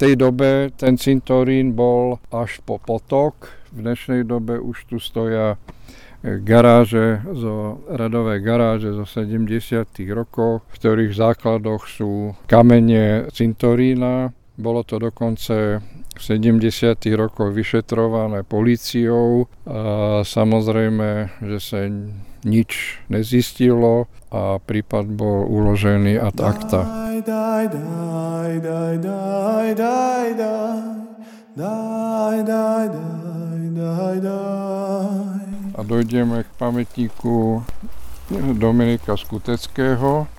tej dobe ten cintorín bol až po potok. V dnešnej dobe už tu stoja garáže, zo radové garáže zo 70. rokov, v ktorých základoch sú kamene cintorína. Bolo to dokonce v 70. rokoch vyšetrované políciou a samozrejme, že sa nič nezistilo a prípad bol uložený ad acta. A dojdeme k pamätníku Dominika Skuteckého.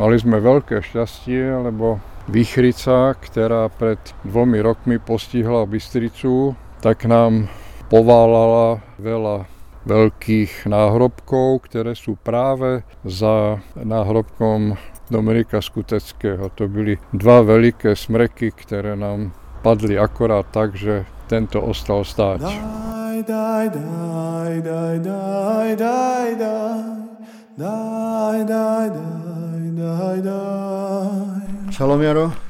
Mali sme veľké šťastie, lebo výchrica, ktorá pred dvomi rokmi postihla Bystricu, tak nám poválala veľa veľkých náhrobkov, ktoré sú práve za náhrobkom Dominika Skuteckého. To byli dva veľké smreky, ktoré nám padli akorát tak, že tento ostal stáť. Die, die, die, die, die, die, die, die, die, die. Šalom Jaro.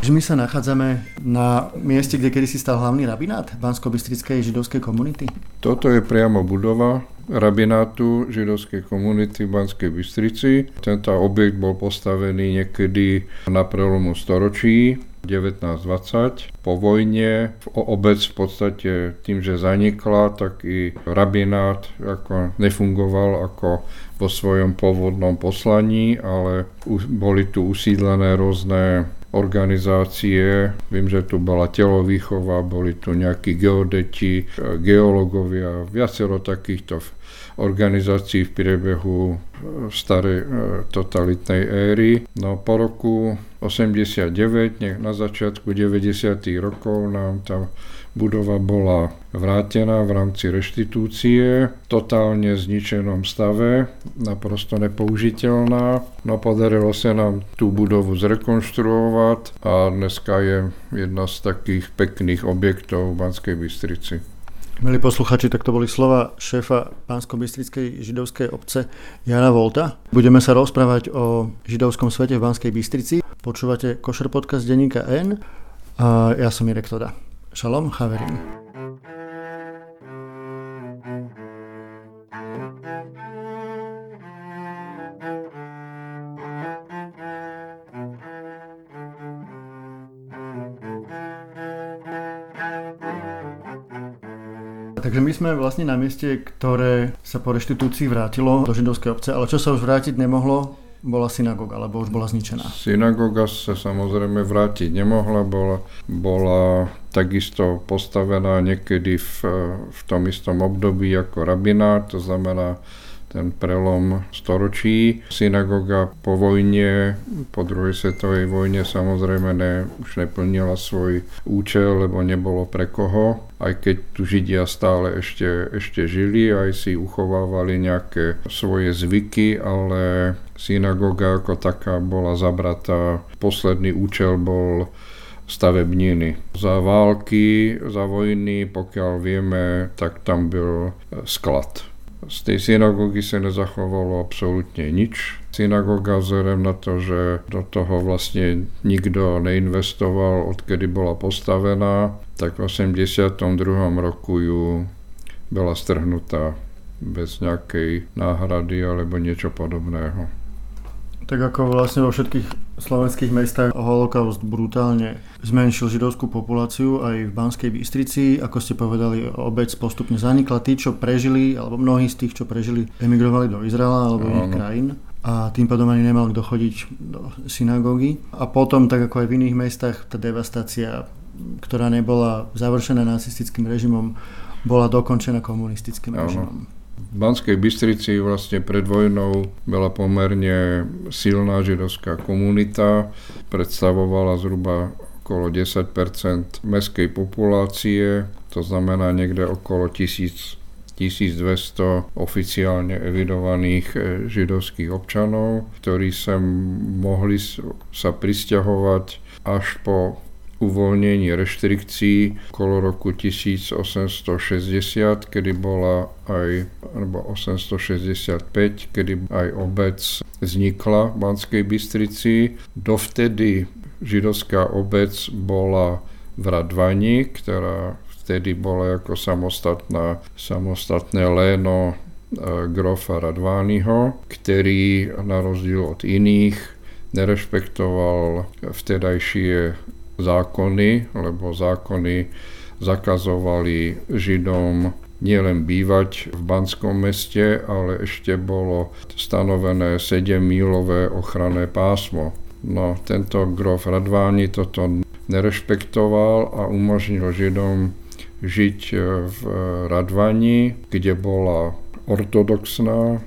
Že my sa nachádzame na mieste, kde kedysi stal hlavný rabinát Bansko-Bystrickej židovskej komunity? Toto je priamo budova rabinátu židovskej komunity v Banskej Bystrici. Tento objekt bol postavený niekedy na prelomu storočí 1920. Po vojne obec v podstate tým, že zanikla, tak i rabinát ako nefungoval ako vo svojom pôvodnom poslaní, ale boli tu usídlené rôzne organizácie. Viem, že tu bola telovýchova, boli tu nejakí geodeti, geológovia, viacero takýchto organizácií v priebehu e, starej e, totalitnej éry. No po roku 89, nech na začiatku 90. rokov nám tá budova bola vrátená v rámci reštitúcie, totálne zničenom stave, naprosto nepoužiteľná. No podarilo sa nám tú budovu zrekonštruovať a dneska je jedna z takých pekných objektov v Banskej Bystrici. Milí posluchači, tak to boli slova šéfa Pánsko-Bystrickej židovskej obce Jana Volta. Budeme sa rozprávať o židovskom svete v Banskej Bystrici. Počúvate Košer podcast denníka N a ja som Irek Toda. Šalom, chaverim. Takže my sme vlastne na mieste, ktoré sa po reštitúcii vrátilo do židovskej obce, ale čo sa už vrátiť nemohlo, bola synagóga, alebo už bola zničená. Synagóga sa samozrejme vrátiť nemohla, bola, bola takisto postavená niekedy v, v tom istom období ako rabinár, to znamená ten prelom storočí. Synagoga po vojne, po druhej svetovej vojne samozrejme ne, už neplnila svoj účel, lebo nebolo pre koho. Aj keď tu Židia stále ešte, ešte žili, aj si uchovávali nejaké svoje zvyky, ale synagoga ako taká bola zabratá. Posledný účel bol stavebniny. Za války, za vojny, pokiaľ vieme, tak tam byl sklad z tej synagógy sa nezachovalo absolútne nič. Synagóga vzhľadom na to, že do toho vlastne nikto neinvestoval, odkedy bola postavená, tak v 82. roku ju bola strhnutá bez nejakej náhrady alebo niečo podobného. Tak ako vlastne vo všetkých slovenských mestách holokaust brutálne zmenšil židovskú populáciu aj v Banskej Bystrici. Ako ste povedali, obec postupne zanikla. Tí, čo prežili, alebo mnohí z tých, čo prežili, emigrovali do Izraela alebo iných krajín a tým pádom ani nemal kto chodiť do synagógy. A potom, tak ako aj v iných mestách, tá devastácia, ktorá nebola završená nacistickým režimom, bola dokončená komunistickým režimom. V Banskej Bystrici vlastne pred vojnou bola pomerne silná židovská komunita, predstavovala zhruba okolo 10% mestskej populácie, to znamená niekde okolo 1000 1200 oficiálne evidovaných e, židovských občanov, ktorí sa mohli sa pristahovať až po uvoľnení reštrikcií okolo roku 1860, kedy bola aj, alebo 865, kedy aj obec vznikla v Banskej Bystrici. Dovtedy židovská obec bola v Radvani, ktorá vtedy bola ako samostatná, samostatné léno grofa Radványho, ktorý na rozdiel od iných nerešpektoval vtedajšie zákony, lebo zákony zakazovali Židom nielen bývať v Banskom meste, ale ešte bolo stanovené 7-mílové ochranné pásmo. No, tento grof Radváni toto nerešpektoval a umožnil Židom žiť v Radvani, kde bola ortodoxná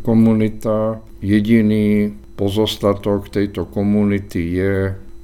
komunita. Jediný pozostatok tejto komunity je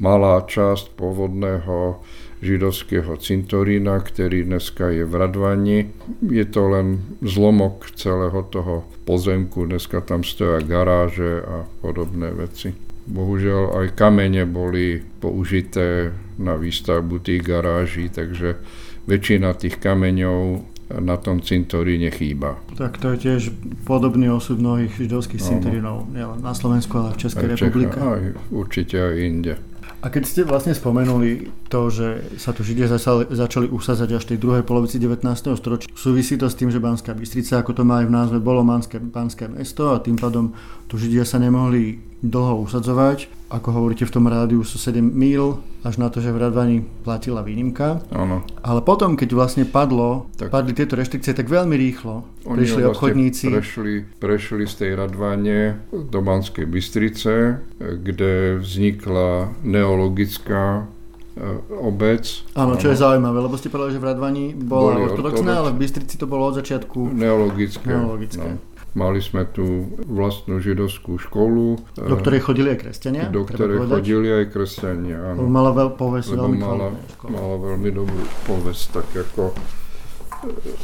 malá časť pôvodného židovského cintorína, ktorý dneska je v Radvani. Je to len zlomok celého toho pozemku, dneska tam stoja garáže a podobné veci. Bohužiaľ aj kamene boli použité na výstavbu tých garáží, takže väčšina tých kameňov na tom cintoríne chýba. Tak to je tiež podobný osud mnohých židovských no, cintorínov, nielen na Slovensku, ale v Českej aj republike. Čecha, aj určite aj inde. A keď ste vlastne spomenuli to, že sa tu Židia začali, začali usadzať až v tej druhej polovici 19. storočia, súvisí to s tým, že Banská Bystrica, ako to má aj v názve, bolo Banské, Banské mesto a tým pádom tu Židia sa nemohli dlho usadzovať. Ako hovoríte, v tom rádiu sú 7 míl, až na to, že v Radvani platila výnimka. Áno. Ale potom, keď vlastne padlo, tak. padli tieto reštrikcie, tak veľmi rýchlo Oni prišli vlastne obchodníci. Prešli, prešli z tej Radvane do Banskej Bystrice, kde vznikla neologická e, obec. Áno, čo je zaujímavé, lebo ste povedali, že v Radvani bola ortodoxná, ale v Bystrici to bolo od začiatku neologické. neologické. No. Mali sme tu vlastnú židovskú školu. Do ktorej chodili aj kresťania? Do ktorej chodili aj kresťania, áno. Mala veľ, poves, veľmi mala, mala veľmi dobrú poves, tak ako e,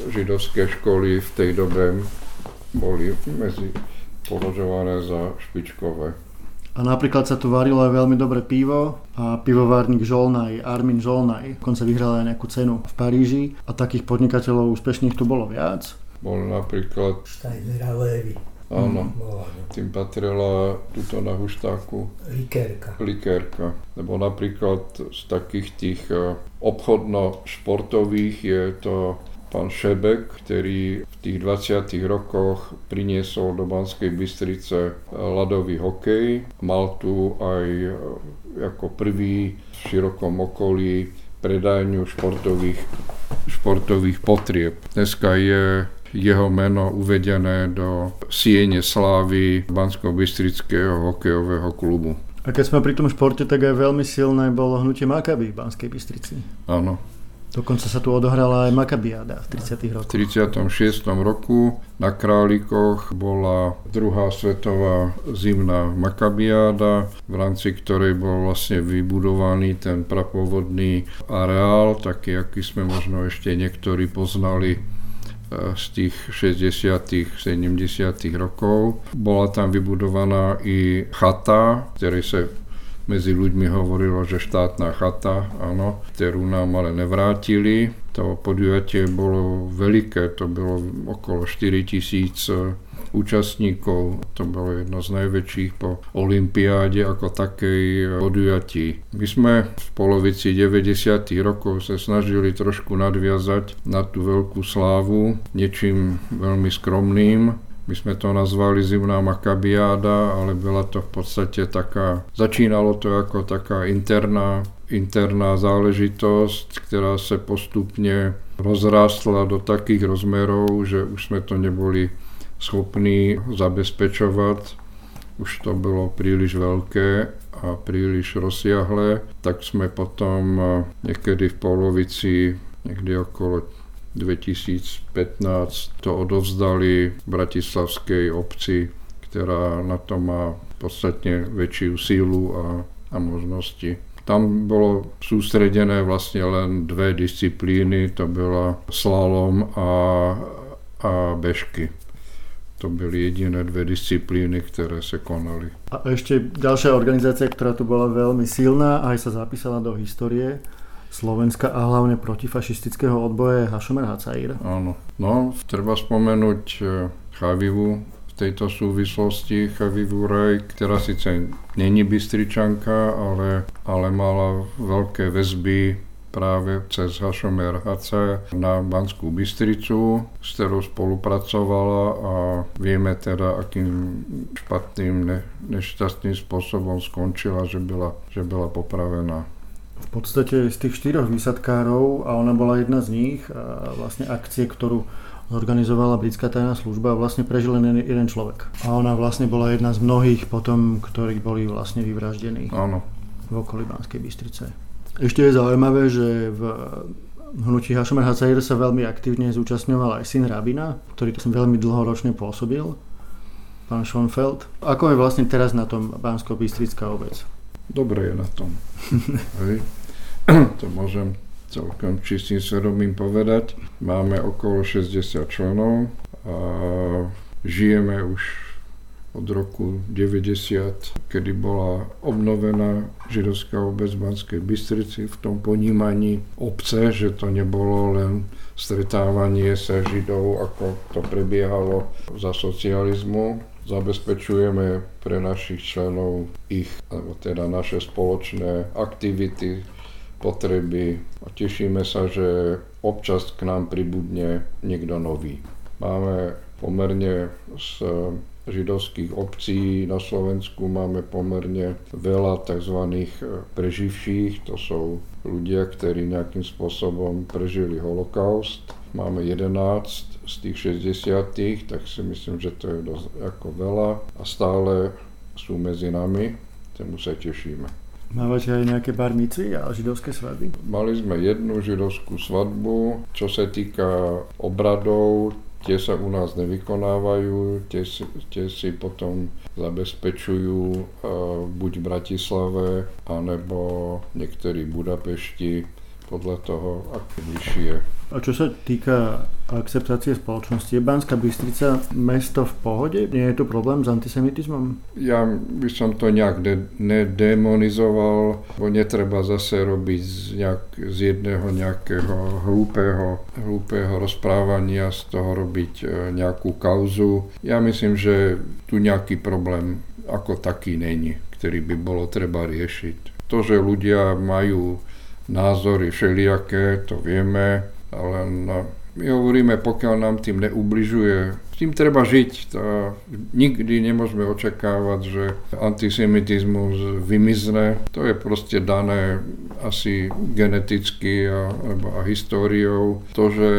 židovské školy v tej dobe boli medzi považované za špičkové. A napríklad sa tu varilo aj veľmi dobré pivo a pivovárnik Žolnaj, Armin Žolnaj, konca vyhral aj nejakú cenu v Paríži a takých podnikateľov úspešných tu bolo viac bol napríklad... Steiner Levy. Áno, mm, tým patrila tuto na huštáku likérka. likérka. Lebo napríklad z takých tých e, obchodno-športových je to pán Šebek, ktorý v tých 20. rokoch priniesol do Banskej Bystrice e, ľadový hokej. Mal tu aj e, ako prvý v širokom okolí predajňu športových, športových potrieb. Dneska je jeho meno uvedené do siene slávy Bansko-Bystrického hokejového klubu. A keď sme pri tom športe, tak aj veľmi silné bolo hnutie Makaby v Banskej Bystrici. Áno. Dokonca sa tu odohrala aj Makabiáda v 30. rokoch. V 36. roku na Králikoch bola druhá svetová zimná Makabiáda, v rámci ktorej bol vlastne vybudovaný ten prapôvodný areál, taký, aký sme možno ešte niektorí poznali z tých 60 70 rokov. Bola tam vybudovaná i chata, ktorej sa medzi ľuďmi hovorilo, že štátna chata, áno, ktorú nám ale nevrátili. To podujatie bolo veľké, to bolo okolo 4 tisíc účastníkov. To bolo jedno z najväčších po olympiáde ako takej podujatí. My sme v polovici 90. rokov sa snažili trošku nadviazať na tú veľkú slávu niečím veľmi skromným. My sme to nazvali zimná makabiáda, ale bola to v podstate taká, začínalo to ako taká interná, interná záležitosť, ktorá sa postupne rozrástla do takých rozmerov, že už sme to neboli schopní zabezpečovať. Už to bolo príliš veľké a príliš rozsiahle, tak sme potom eh, niekedy v polovici, niekde okolo 2015 to odovzdali Bratislavskej obci, ktorá na to má podstatne väčšiu sílu a, a možnosti. Tam bolo sústredené vlastne len dve disciplíny, to bola slalom a, a bežky. To byly jediné dve disciplíny, ktoré sa konali. A ešte ďalšia organizácia, ktorá tu bola veľmi silná a aj sa zapísala do histórie Slovenska a hlavne protifašistického odboje Hašomer Hacaír. Áno. No, treba spomenúť e, Chavivu, tejto súvislosti Chavi Vuraj, ktorá síce není Bystričanka, ale, ale mala veľké väzby práve cez Hašomer HC na Banskú Bystricu, s ktorou spolupracovala a vieme teda, akým špatným, ne, nešťastným spôsobom skončila, že bola, že bola popravená. V podstate z tých štyroch výsadkárov, a ona bola jedna z nich, a vlastne akcie, ktorú zorganizovala britská tajná služba, vlastne prežil len jeden človek. A ona vlastne bola jedna z mnohých potom, ktorí boli vlastne vyvraždení. Áno. V okolí Banskej Bystrice. Ešte je zaujímavé, že v hnutí Hašomer Hacair sa veľmi aktívne zúčastňoval aj syn Rabina, ktorý tam veľmi dlhoročne pôsobil, pán Schoenfeld. Ako je vlastne teraz na tom bansko bystrická obec? Dobre je na tom. To môžem celkom čistým svedomím povedať. Máme okolo 60 členov a žijeme už od roku 90, kedy bola obnovená židovská obec v Banskej Bystrici v tom ponímaní obce, že to nebolo len stretávanie sa židov, ako to prebiehalo za socializmu. Zabezpečujeme pre našich členov ich, alebo teda naše spoločné aktivity, potreby a tešíme sa, že občas k nám pribudne niekto nový. Máme pomerne s židovských obcí na Slovensku máme pomerne veľa tzv. preživších, to sú ľudia, ktorí nejakým spôsobom prežili holokaust. Máme 11 z tých 60, tak si myslím, že to je dosť ako veľa a stále sú medzi nami, tomu sa tešíme. Mávate aj nejaké bar a židovské svadby? Mali sme jednu židovskú svadbu. Čo sa týka obradov, tie sa u nás nevykonávajú, tie tie si potom zabezpečujú uh, buď v Bratislave, anebo niektorí Budapešti, podľa toho, ako bližšie. A čo sa týka akceptácie spoločnosti, je Banská Bystrica mesto v pohode? Nie je to problém s antisemitizmom? Ja by som to nejak de- nedemonizoval, bo netreba zase robiť z, nejak, z jedného nejakého hlúpeho, hlúpeho rozprávania, z toho robiť e, nejakú kauzu. Ja myslím, že tu nejaký problém ako taký není, ktorý by bolo treba riešiť. To, že ľudia majú názory všelijaké, to vieme, ale na, my hovoríme, pokiaľ nám tým neubližuje, s tým treba žiť. To, nikdy nemôžeme očakávať, že antisemitizmus vymizne. To je proste dané asi geneticky a, a históriou. To, že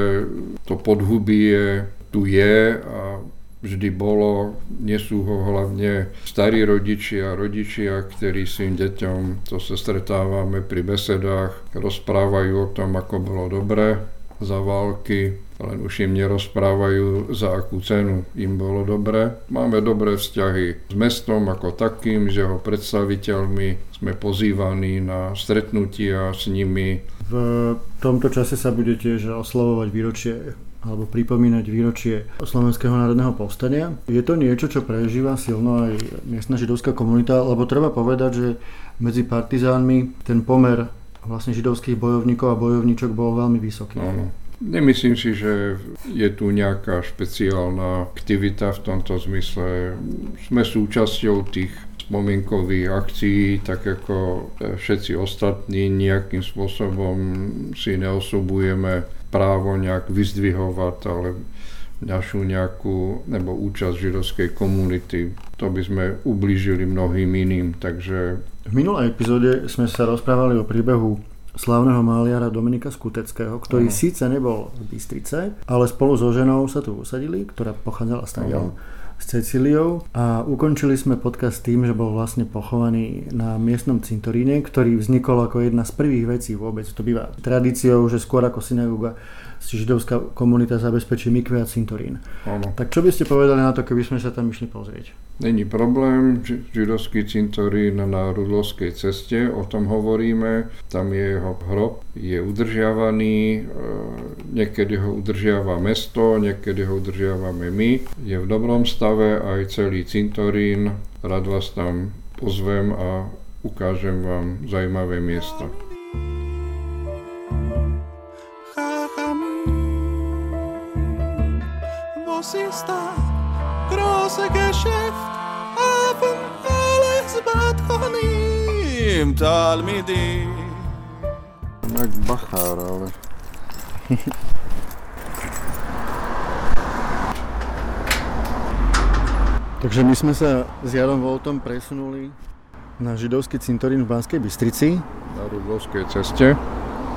to podhubie tu je a vždy bolo, nesú ho hlavne starí rodičia, rodičia, ktorí svým deťom, to sa stretávame pri besedách, rozprávajú o tom, ako bolo dobre za války, len už im nerozprávajú, za akú cenu im bolo dobre. Máme dobré vzťahy s mestom ako takým, s jeho predstaviteľmi, sme pozývaní na stretnutia s nimi. V tomto čase sa bude tiež oslavovať výročie alebo pripomínať výročie Slovenského národného povstania. Je to niečo, čo prežíva silno aj miestna židovská komunita, lebo treba povedať, že medzi partizánmi ten pomer vlastne židovských bojovníkov a bojovníčok bol veľmi vysoký. Áno. Nemyslím si, že je tu nejaká špeciálna aktivita v tomto zmysle. Sme súčasťou tých spomienkových akcií, tak ako všetci ostatní, nejakým spôsobom si neosobujeme právo nejak vyzdvihovať, ale našu nejakú, nebo účasť židovskej komunity. To by sme ublížili mnohým iným, takže... V minulej epizóde sme sa rozprávali o príbehu slávneho maliara Dominika Skuteckého, ktorý uh síce nebol v Bystrice, ale spolu so ženou sa tu usadili, ktorá pochádzala z s Cecíliou a ukončili sme podcast tým, že bol vlastne pochovaný na miestnom cintoríne, ktorý vznikol ako jedna z prvých vecí vôbec. To býva tradíciou, že skôr ako synagoga si židovská komunita zabezpečí mikve a cintorín. Ano. Tak čo by ste povedali na to, keby sme sa tam išli pozrieť? Není problém, židovský cintorín na Rudlovskej ceste, o tom hovoríme, tam je jeho hrob, je udržiavaný, e, niekedy ho udržiava mesto, niekedy ho udržiavame my, je v dobrom stave aj celý cintorín, rád vás tam pozvem a ukážem vám zaujímavé miesta. es ist das große Geschäft haben alles Batkonim Talmidim. Jak bachar, ale... Takže my sme sa s Jarom Voltom presunuli na židovský cintorín v Banskej Bystrici. Na Rudlovskej ceste.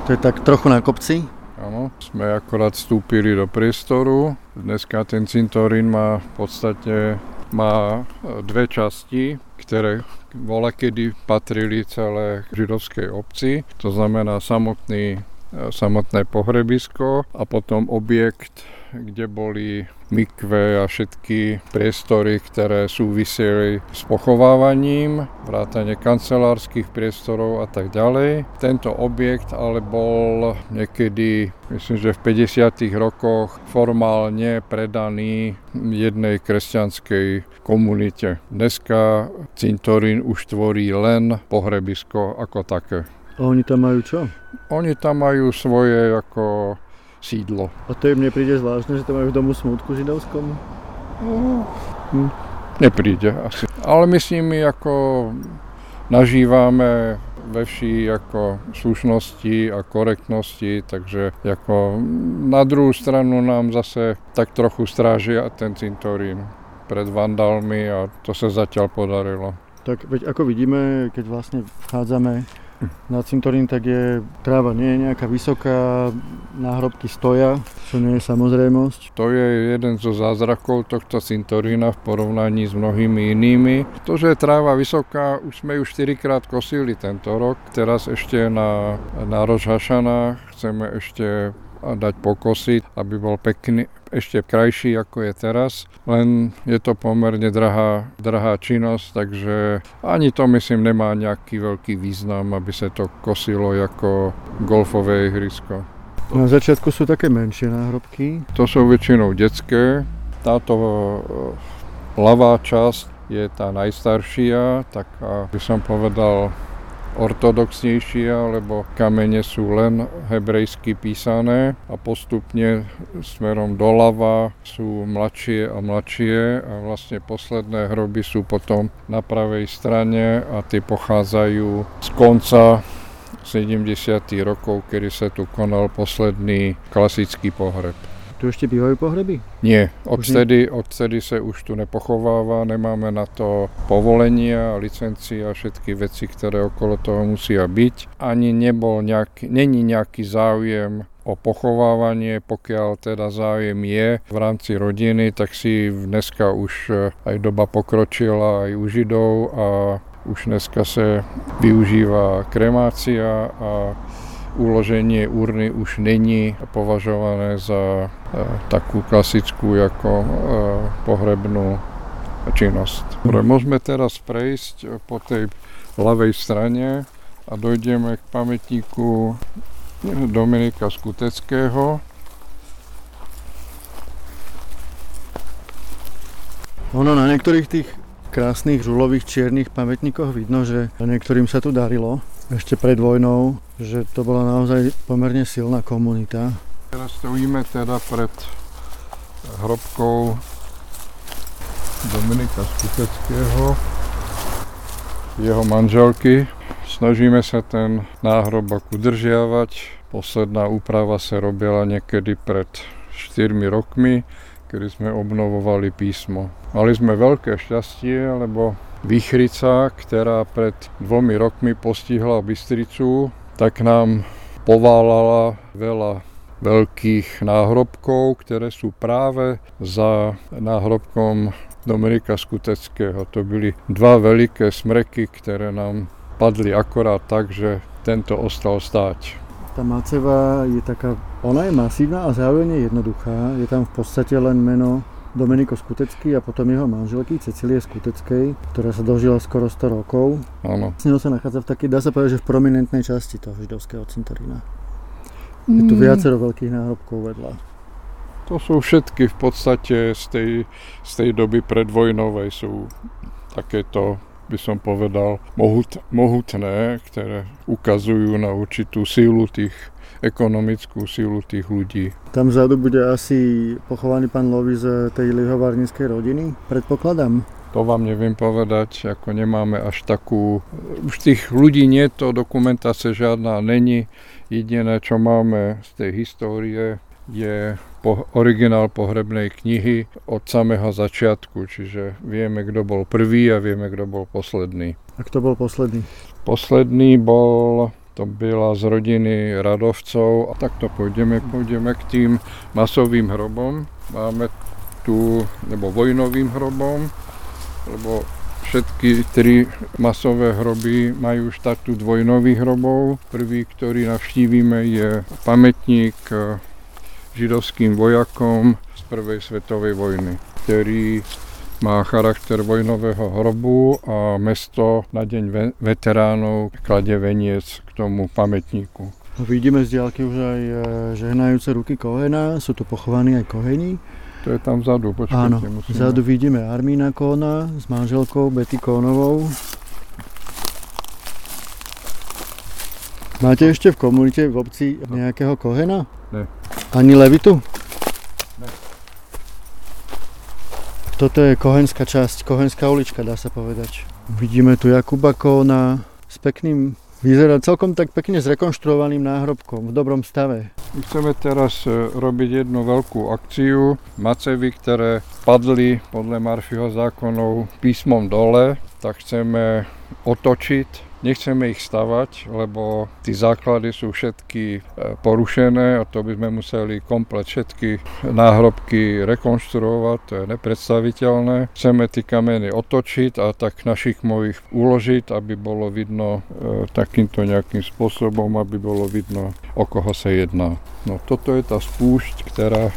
To je tak trochu na kopci. Áno, sme akorát vstúpili do priestoru. Dneska ten cintorín má v podstate má e, dve časti, ktoré voľa kedy patrili celé židovskej obci. To znamená samotný, e, samotné pohrebisko a potom objekt kde boli mikve a všetky priestory, ktoré súviseli s pochovávaním, vrátane kancelárskych priestorov a tak ďalej. Tento objekt ale bol niekedy, myslím, že v 50. rokoch formálne predaný jednej kresťanskej komunite. Dneska cintorín už tvorí len pohrebisko ako také. A oni tam majú čo? Oni tam majú svoje ako sídlo. A to im nepríde zvláštne, že to majú v domu smutku židovskom? Hm. Nepríde asi. Ale my s nimi ako nažívame ve vší ako slušnosti a korektnosti, takže ako na druhú stranu nám zase tak trochu strážia ten cintorín pred vandalmi a to sa zatiaľ podarilo. Tak veď ako vidíme, keď vlastne vchádzame na cintorín, tak je tráva nie je nejaká vysoká, náhrobky stoja, čo nie je samozrejmosť. To je jeden zo zázrakov tohto cintorína v porovnaní s mnohými inými. To, že je tráva vysoká, už sme ju 4 krát kosili tento rok. Teraz ešte na, na Rožhašana chceme ešte dať pokosiť, aby bol pekný, ešte krajší ako je teraz, len je to pomerne drahá, drahá činnosť, takže ani to myslím nemá nejaký veľký význam, aby sa to kosilo ako golfové ihrisko. Na začiatku sú také menšie náhrobky. To sú väčšinou detské. Táto e, ľavá časť je tá najstaršia, tak by som povedal ortodoxnejšia, lebo kamene sú len hebrejsky písané a postupne smerom doľava sú mladšie a mladšie a vlastne posledné hroby sú potom na pravej strane a tie pochádzajú z konca 70. rokov, kedy sa tu konal posledný klasický pohreb. Tu ešte bývajú pohreby? Nie, odtedy, odtedy sa už tu nepochováva, nemáme na to povolenia, licencia a všetky veci, ktoré okolo toho musia byť. Ani nebol nejaký, není nejaký záujem o pochovávanie, pokiaľ teda záujem je v rámci rodiny, tak si dneska už eh, aj doba pokročila aj u Židov a už dneska sa využíva kremácia a uloženie urny už není považované za e, takú klasickú ako e, pohrebnú činnosť. Dobre, môžeme teraz prejsť po tej ľavej strane a dojdeme k pamätníku Dominika Skuteckého. Ono na niektorých tých krásnych žulových čiernych pamätníkoch vidno, že niektorým sa tu darilo ešte pred vojnou, že to bola naozaj pomerne silná komunita. Teraz stojíme teda pred hrobkou Dominika Skuteckého, jeho manželky. Snažíme sa ten náhrobok udržiavať. Posledná úprava sa robila niekedy pred 4 rokmi, kedy sme obnovovali písmo. Mali sme veľké šťastie, lebo Výchrica, ktorá pred dvomi rokmi postihla Bystricu, tak nám poválala veľa veľkých náhrobkov, ktoré sú práve za náhrobkom Dominika Skuteckého. To byli dva veľké smreky, ktoré nám padli akorát tak, že tento ostal stáť. Tá Maceva je taká, ona je masívna a zároveň je jednoduchá. Je tam v podstate len meno Dominiko Skutecký a potom jeho manželky Cecilie Skuteckej, ktorá sa dožila skoro 100 rokov. Áno. S ňou sa nachádza v takej, dá sa povedať, že v prominentnej časti toho židovského cintorína. Je tu mm. viacero veľkých náhrobkov vedľa. To sú všetky v podstate z tej, z tej doby predvojnovej sú takéto by som povedal, mohut, mohutné, ktoré ukazujú na určitú sílu tých ekonomickú sílu tých ľudí. Tam vzadu bude asi pochovaný pán Lovi z tej lihovarníckej rodiny, predpokladám. To vám neviem povedať, ako nemáme až takú... Už tých ľudí nie, to dokumentácia žiadna není. Jediné, čo máme z tej histórie, je po, originál pohrebnej knihy od samého začiatku, čiže vieme, kto bol prvý a vieme, kto bol posledný. A kto bol posledný? Posledný bol to byla z rodiny Radovcov. A takto pôjdeme, pôjdeme k tým masovým hrobom. Máme tu, nebo vojnovým hrobom, lebo všetky tri masové hroby majú štatút vojnových hrobov. Prvý, ktorý navštívime, je pamätník židovským vojakom z prvej svetovej vojny, ktorý má charakter vojnového hrobu a mesto na deň veteránov kladie veniec k tomu pamätníku. Vidíme z diálky už aj e, žehnajúce ruky Kohena, sú tu pochovaní aj Koheni. To je tam vzadu, počkajte. Áno, musíme... vzadu vidíme Armína Kóna s manželkou Betty Kónovou. Máte ešte v komunite v obci nejakého Kohena? Ne. Ani Levitu? Toto je Kohenská časť, Kohenská ulička, dá sa povedať. Vidíme tu Jakuba Kóna s pekným, vyzerá celkom tak pekne zrekonštruovaným náhrobkom v dobrom stave. Chceme teraz e, robiť jednu veľkú akciu. Macevy, ktoré padli podľa Marfyho zákonov písmom dole, tak chceme otočiť Nechceme ich stavať, lebo tí základy sú všetky e, porušené a to by sme museli komplet všetky náhrobky rekonštruovať, to je nepredstaviteľné. Chceme tie kameny otočiť a tak našich mojich uložiť, aby bolo vidno e, takýmto nejakým spôsobom, aby bolo vidno, o koho sa jedná. No toto je tá spúšť, ktorá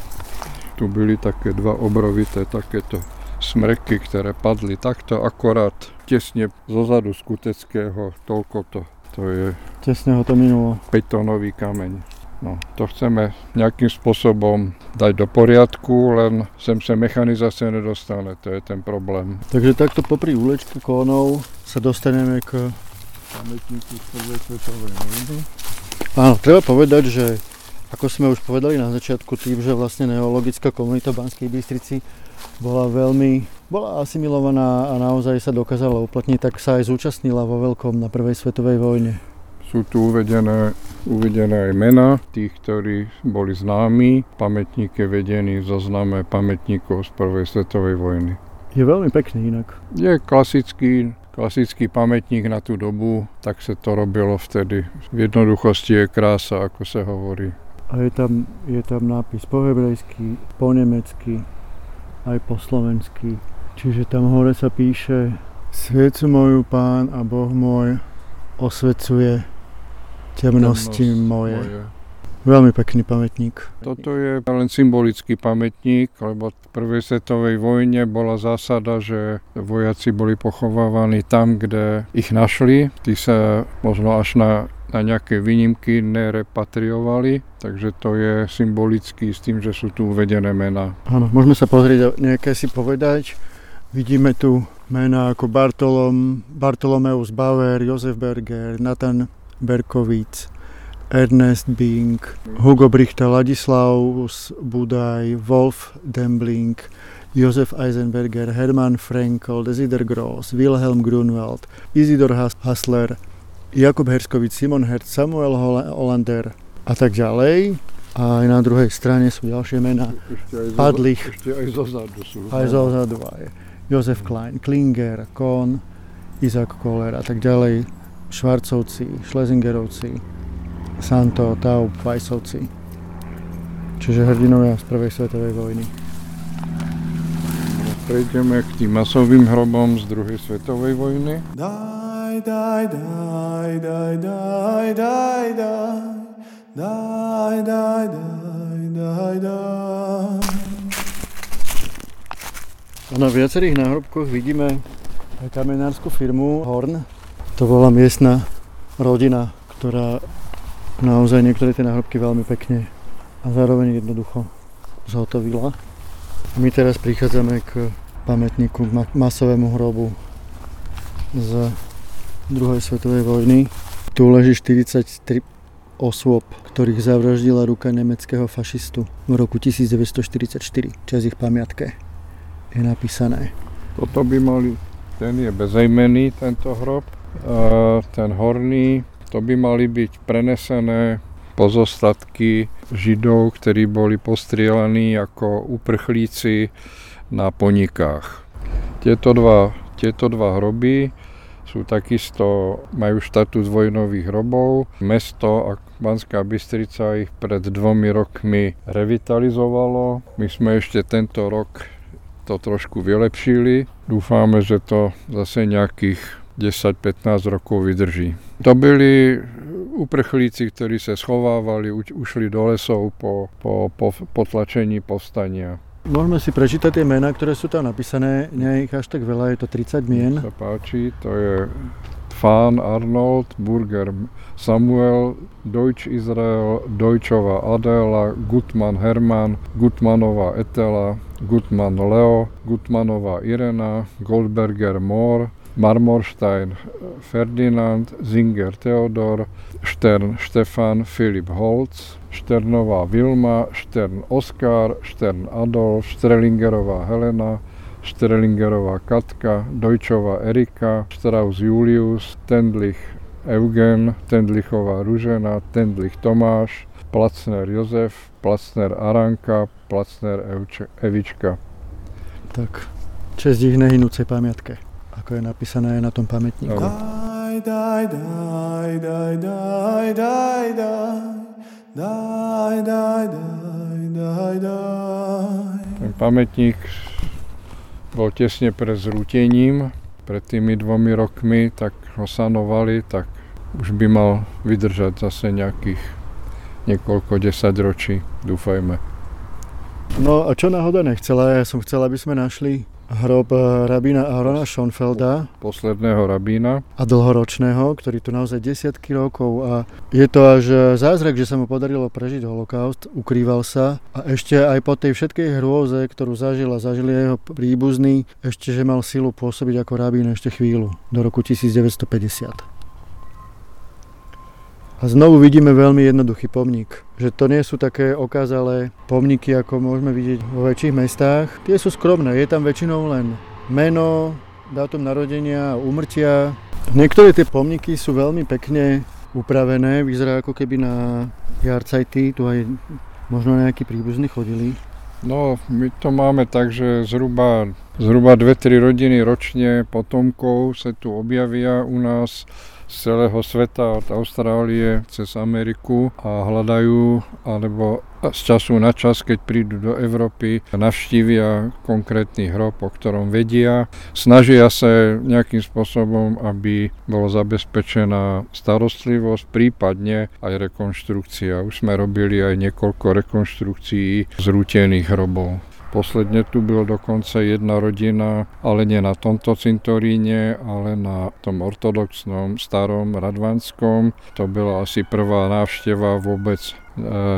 tu byli také dva obrovité takéto smreky, ktoré padli takto akorát tesne zozadu skuteckého, toľko to. To je... Tesne ho to minulo. Betónový kameň. No, to chceme nejakým spôsobom dať do poriadku, len sem sa mechanizácia nedostane, to je ten problém. Takže takto popri úlečke kónov sa dostaneme k pamätníku z prvej svetovej vojny. Áno, treba povedať, že ako sme už povedali na začiatku, tým, že vlastne neologická komunita v Banskej Bystrici bola veľmi, bola asimilovaná a naozaj sa dokázala uplatniť, tak sa aj zúčastnila vo veľkom na prvej svetovej vojne. Sú tu uvedené, uvedené aj mená tých, ktorí boli známi. Pamätník je vedený známe pamätníkov z prvej svetovej vojny. Je veľmi pekný inak. Je klasický, klasický pamätník na tú dobu, tak sa to robilo vtedy. V jednoduchosti je krása, ako sa hovorí. A je tam, je tam nápis po hebrejsky, po nemecky, aj po slovensky. Čiže tam hore sa píše Sviecu moju pán a Boh môj osvecuje temnosti moje. moje. Veľmi pekný pamätník. Toto je len symbolický pamätník, lebo v prvej svetovej vojne bola zásada, že vojaci boli pochovávaní tam, kde ich našli. Tí sa možno až na na nejaké výnimky nerepatriovali, takže to je symbolicky s tým, že sú tu uvedené mená. Áno, môžeme sa pozrieť nejaké si povedať. Vidíme tu mená ako Bartolom, Bartolomeus Bauer, Josef Berger, Nathan Berkovic, Ernest Bing, Hugo Brichta, Ladislaus Budaj, Wolf Dembling, Josef Eisenberger, Hermann Frankel, Desider Gross, Wilhelm Grunwald, Isidor Hassler, Jakub Herskovic, Simon Hertz, Samuel Hollander a tak ďalej. A aj na druhej strane sú ďalšie mená padlých. Ešte aj zozadu sú. Aj zozadu aj. Jozef Klein, Klinger, Kohn, Isaac Kohler a tak ďalej. Švarcovci, Schlesingerovci, Santo, Taub, Weissovci. Čiže hrdinovia z prvej svetovej vojny. Prejdeme k tým masovým hrobom z druhej svetovej vojny. Dá daj, daj, daj, daj, daj, daj, daj, daj, daj, daj, daj. Na viacerých náhrobkoch vidíme kamenárskú firmu Horn. To bola miestna rodina, ktorá naozaj niektoré tie náhrobky veľmi pekne a zároveň jednoducho zhotovila. My teraz prichádzame k pamätníku, masovému hrobu z druhej svetovej vojny. Tu leží 43 osôb, ktorých zavraždila ruka nemeckého fašistu v roku 1944. Čas ich pamiatke je napísané. Toto by mali, ten je bezejmený, tento hrob. A ten horný, to by mali byť prenesené pozostatky židov, ktorí boli postrielaní ako uprchlíci na ponikách. Tieto dva, tieto dva hroby sú takisto, majú štatút vojnových hrobov. Mesto a Banská Bystrica ich pred dvomi rokmi revitalizovalo. My sme ešte tento rok to trošku vylepšili. Dúfame, že to zase nejakých 10-15 rokov vydrží. To byli uprchlíci, ktorí sa schovávali, ušli do lesov po, po, po potlačení povstania. Môžeme si prečítať tie mená, ktoré sú tam napísané. Nie je ich až tak veľa, je to 30 mien. Sa páči, to je Fán Arnold, Burger Samuel, Deutsch Izrael, Deutschova Adela, Gutmann Hermann, Gutmanová Etela, Gutmann Leo, Gutmanová Irena, Goldberger Mohr, Marmorstein Ferdinand, Zinger Theodor, Stern Stefan, Filip Holz, Šternová Vilma, Štern Oskar, Štern Adolf, Strellingerová Helena, Strellingerová Katka, Dojčová Erika, Strauss Julius, Tendlich Eugen, Tendlichová Ružena, Tendlich Tomáš, Placner Jozef, Placner Aranka, Placner Evče, Evička. Tak, čest ich nehynúcej pamiatke, ako je napísané na tom pamätníku. Daj, daj, daj, daj, daj, daj, daj. Daj, daj, daj, daj, daj. Ten pamätník bol tesne pred zrútením, pred tými dvomi rokmi, tak ho sanovali, tak už by mal vydržať zase nejakých niekoľko desaťročí, dúfajme. No a čo náhoda nechcela, ja som chcela, aby sme našli hrob eh, rabína Aarona Schoenfelda. Posledného rabína. A dlhoročného, ktorý tu naozaj desiatky rokov a je to až eh, zázrak, že sa mu podarilo prežiť holokaust, ukrýval sa a ešte aj po tej všetkej hrôze, ktorú zažil a zažili jeho príbuzní, ešte že mal silu pôsobiť ako rabín ešte chvíľu, do roku 1950. A znovu vidíme veľmi jednoduchý pomník. Že to nie sú také okázalé pomníky, ako môžeme vidieť vo väčších mestách. Tie sú skromné, je tam väčšinou len meno, dátum narodenia, úmrtia. Niektoré tie pomníky sú veľmi pekne upravené, vyzerá ako keby na jarcajty, tu aj možno nejakí príbuzní chodili. No, my to máme tak, že zhruba, zhruba 2-3 rodiny ročne potomkov sa tu objavia u nás z celého sveta, od Austrálie cez Ameriku a hľadajú, alebo z času na čas, keď prídu do Európy, navštívia konkrétny hrob, o ktorom vedia. Snažia sa nejakým spôsobom, aby bolo zabezpečená starostlivosť, prípadne aj rekonštrukcia. Už sme robili aj niekoľko rekonštrukcií zrútených hrobov. Posledne tu byl dokonce jedna rodina, ale nie na tomto cintoríne, ale na tom ortodoxnom starom Radvanskom. To byla asi prvá návšteva vôbec e,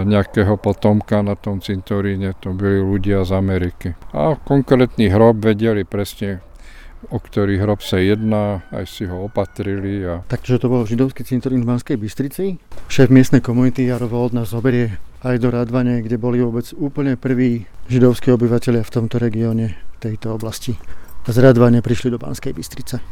nejakého potomka na tom cintoríne, to byli ľudia z Ameriky. A konkrétny hrob vedeli presne, o ktorý hrob sa jedná, aj si ho opatrili. A... Takže to bol židovský cintorín v Banskej Bystrici. Šéf miestnej komunity Jaro Vold nás zoberie aj do Radvane, kde boli vôbec úplne prví židovskí obyvateľia v tomto regióne, tejto oblasti. A z Radvane prišli do Banskej Bystrice.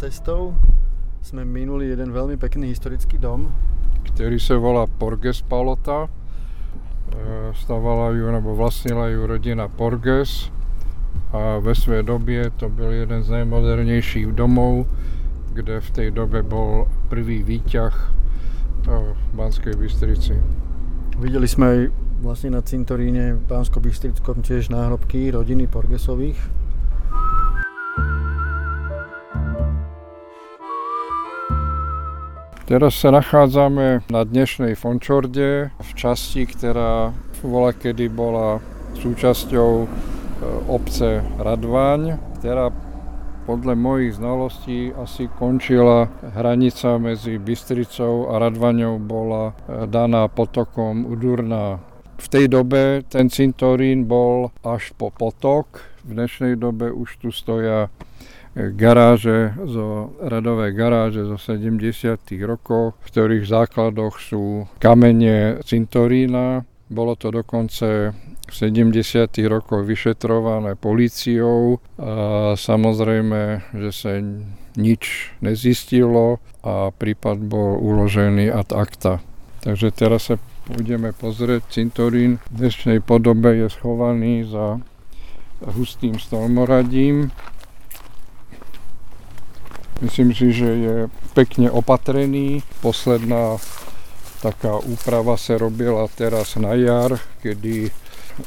cestou sme minuli jeden veľmi pekný historický dom. Ktorý sa volá Porges Palota. E, stavala ju, nebo vlastnila ju rodina Porges a ve svojej době to byl jeden z najmodernějších domov, kde v tej dobe bol prvý výťah v Banskej Bystrici. Videli sme aj vlastne na cintoríne v Bansko-Bystrickom tiež náhrobky rodiny Porgesových Teraz sa nachádzame na dnešnej Fončorde v časti, ktorá bola kedy bola súčasťou obce Radvaň, ktorá podľa mojich znalostí asi končila hranica medzi Bystricou a Radvaňou bola e, daná potokom Udurná. V tej dobe ten cintorín bol až po potok. V dnešnej dobe už tu stoja garáže, zo, radové garáže zo 70. rokov, v ktorých základoch sú kamene cintorína. Bolo to dokonce v 70. rokoch vyšetrované políciou a samozrejme, že sa nič nezistilo a prípad bol uložený ad acta. Takže teraz sa budeme pozrieť. Cintorín v dnešnej podobe je schovaný za hustým stolmoradím Myslím si, že je pekne opatrený. Posledná taká úprava sa robila teraz na jar, kedy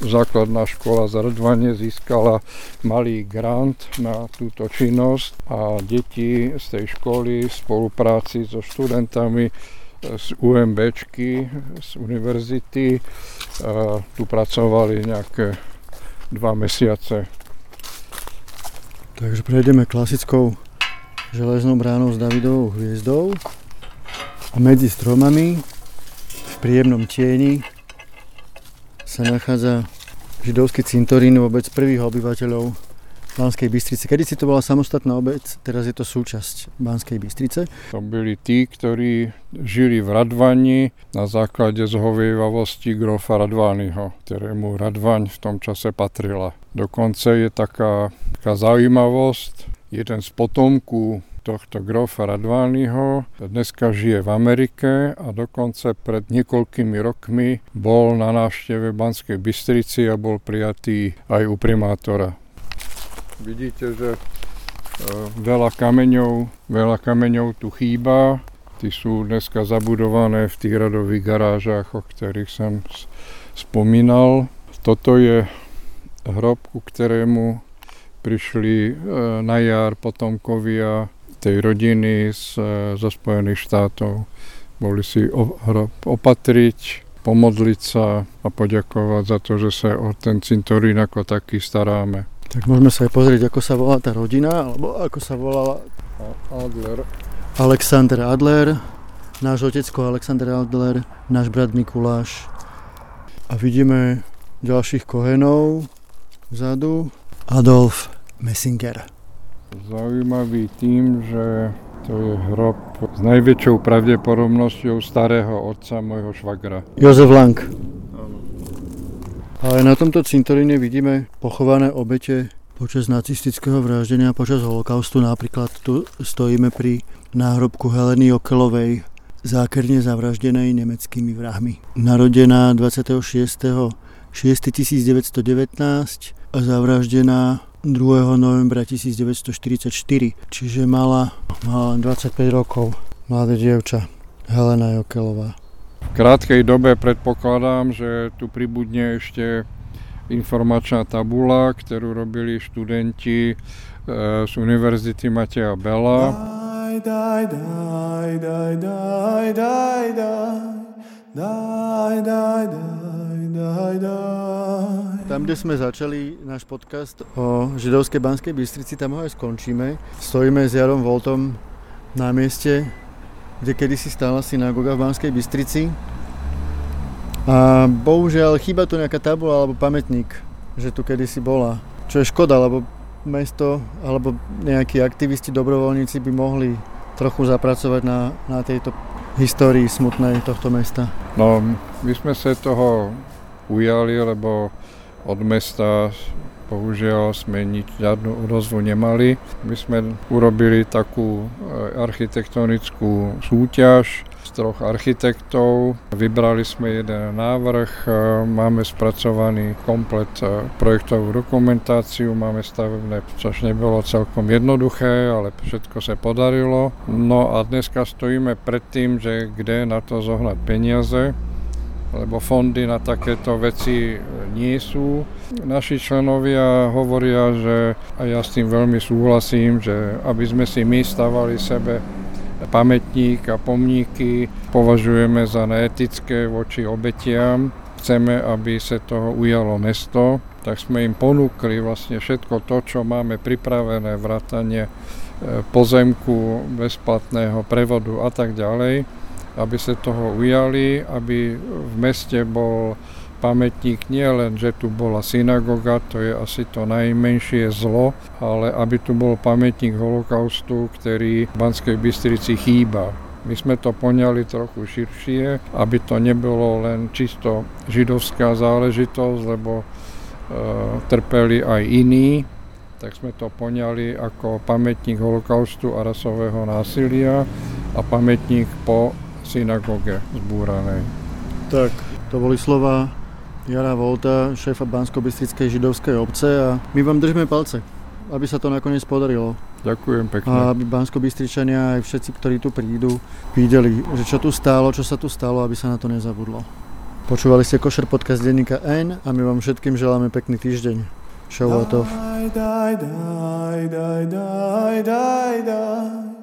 základná škola z Radvane získala malý grant na túto činnosť a deti z tej školy v spolupráci so študentami z UMBčky, z univerzity tu pracovali nejaké dva mesiace. Takže prejdeme klasickou železnou bránou s Davidovou hviezdou a medzi stromami v príjemnom tieni sa nachádza židovský cintorín vôbec prvých obyvateľov Banskej Bystrice. Kedy si to bola samostatná obec, teraz je to súčasť Banskej Bystrice. To byli tí, ktorí žili v Radvani na základe zhovievavosti grofa Radványho, ktorému Radvaň v tom čase patrila. Dokonce je taká, taká zaujímavosť, jeden z potomků tohto grofa Radványho dneska žije v Amerike a dokonce pred niekoľkými rokmi bol na návšteve Banskej Bystrici a bol prijatý aj u primátora. Vidíte, že e, veľa kameňov, veľa kameňov tu chýba. Tí sú dneska zabudované v tých radových garážach, o ktorých som spomínal. Toto je hrob, ku ktorému prišli e, na jar potomkovia tej rodiny z, zo Spojených štátov. Boli si opatriť, pomodliť sa a poďakovať za to, že sa o ten cintorín ako taký staráme. Tak môžeme sa aj pozrieť, ako sa volá tá rodina, alebo ako sa volala Adler. Alexander Adler, náš otecko Alexander Adler, náš brat Mikuláš. A vidíme ďalších kohenov vzadu. Adolf Messinger. Zaujímavý tým, že to je hrob s najväčšou pravdepodobnosťou starého otca môjho švagra. Jozef Lang. Ale na tomto cintoríne vidíme pochované obete počas nacistického vraždenia, počas holokaustu. Napríklad tu stojíme pri náhrobku Heleny Okelovej, zákerne zavraždenej nemeckými vrahmi. Narodená 26. 1919 a zavraždená 2. novembra 1944, čiže mala, mala 25 rokov, mladé dievča, Helena Jokelová. V krátkej dobe predpokladám, že tu pribudne ešte informačná tabula, ktorú robili študenti e, z Univerzity Mateja Bela. Daj, daj, daj, daj, daj, daj. Daj, daj, daj, daj, daj. Tam, kde sme začali náš podcast o židovskej Banskej Bystrici, tam ho aj skončíme. Stojíme s Jarom Voltom na mieste, kde kedysi stála synagoga v Banskej Bystrici. A bohužiaľ chýba tu nejaká tabula alebo pamätník, že tu kedysi bola. Čo je škoda, lebo mesto alebo nejakí aktivisti, dobrovoľníci by mohli trochu zapracovať na, na tejto histórii smutnej tohto mesta? No, my sme sa toho ujali, lebo od mesta bohužiaľ sme nič, žiadnu odozvu nemali. My sme urobili takú eh, architektonickú súťaž, troch architektov. Vybrali sme jeden návrh, e, máme spracovaný komplet e, projektovú dokumentáciu, máme stavebné, což nebolo celkom jednoduché, ale všetko sa podarilo. No a dneska stojíme pred tým, že kde na to zohnať peniaze lebo fondy na takéto veci nie sú. Naši členovia hovoria, že a ja s tým veľmi súhlasím, že aby sme si my stavali sebe pamätník a pomníky považujeme za neetické voči obetiam. Chceme, aby sa toho ujalo mesto tak sme im ponúkli vlastne všetko to, čo máme pripravené, vrátanie pozemku, bezplatného prevodu a tak ďalej, aby sa toho ujali, aby v meste bol pamätník nie len, že tu bola synagoga, to je asi to najmenšie zlo, ale aby tu bol pamätník holokaustu, ktorý v Banskej Bystrici chýba. My sme to poňali trochu širšie, aby to nebolo len čisto židovská záležitosť, lebo e, trpeli aj iní, tak sme to poňali ako pamätník holokaustu a rasového násilia a pamätník po synagóge zbúranej. Tak, to boli slova Jara Volta, šéfa bansko židovskej obce a my vám držíme palce, aby sa to nakoniec podarilo. Ďakujem pekne. A aby bansko aj všetci, ktorí tu prídu, videli, že čo tu stálo, čo sa tu stalo, aby sa na to nezabudlo. Počúvali ste Košer podcast denníka N a my vám všetkým želáme pekný týždeň. Šavuatov. Die, die, die, die, die, die, die,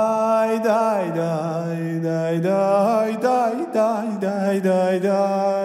die, die, die.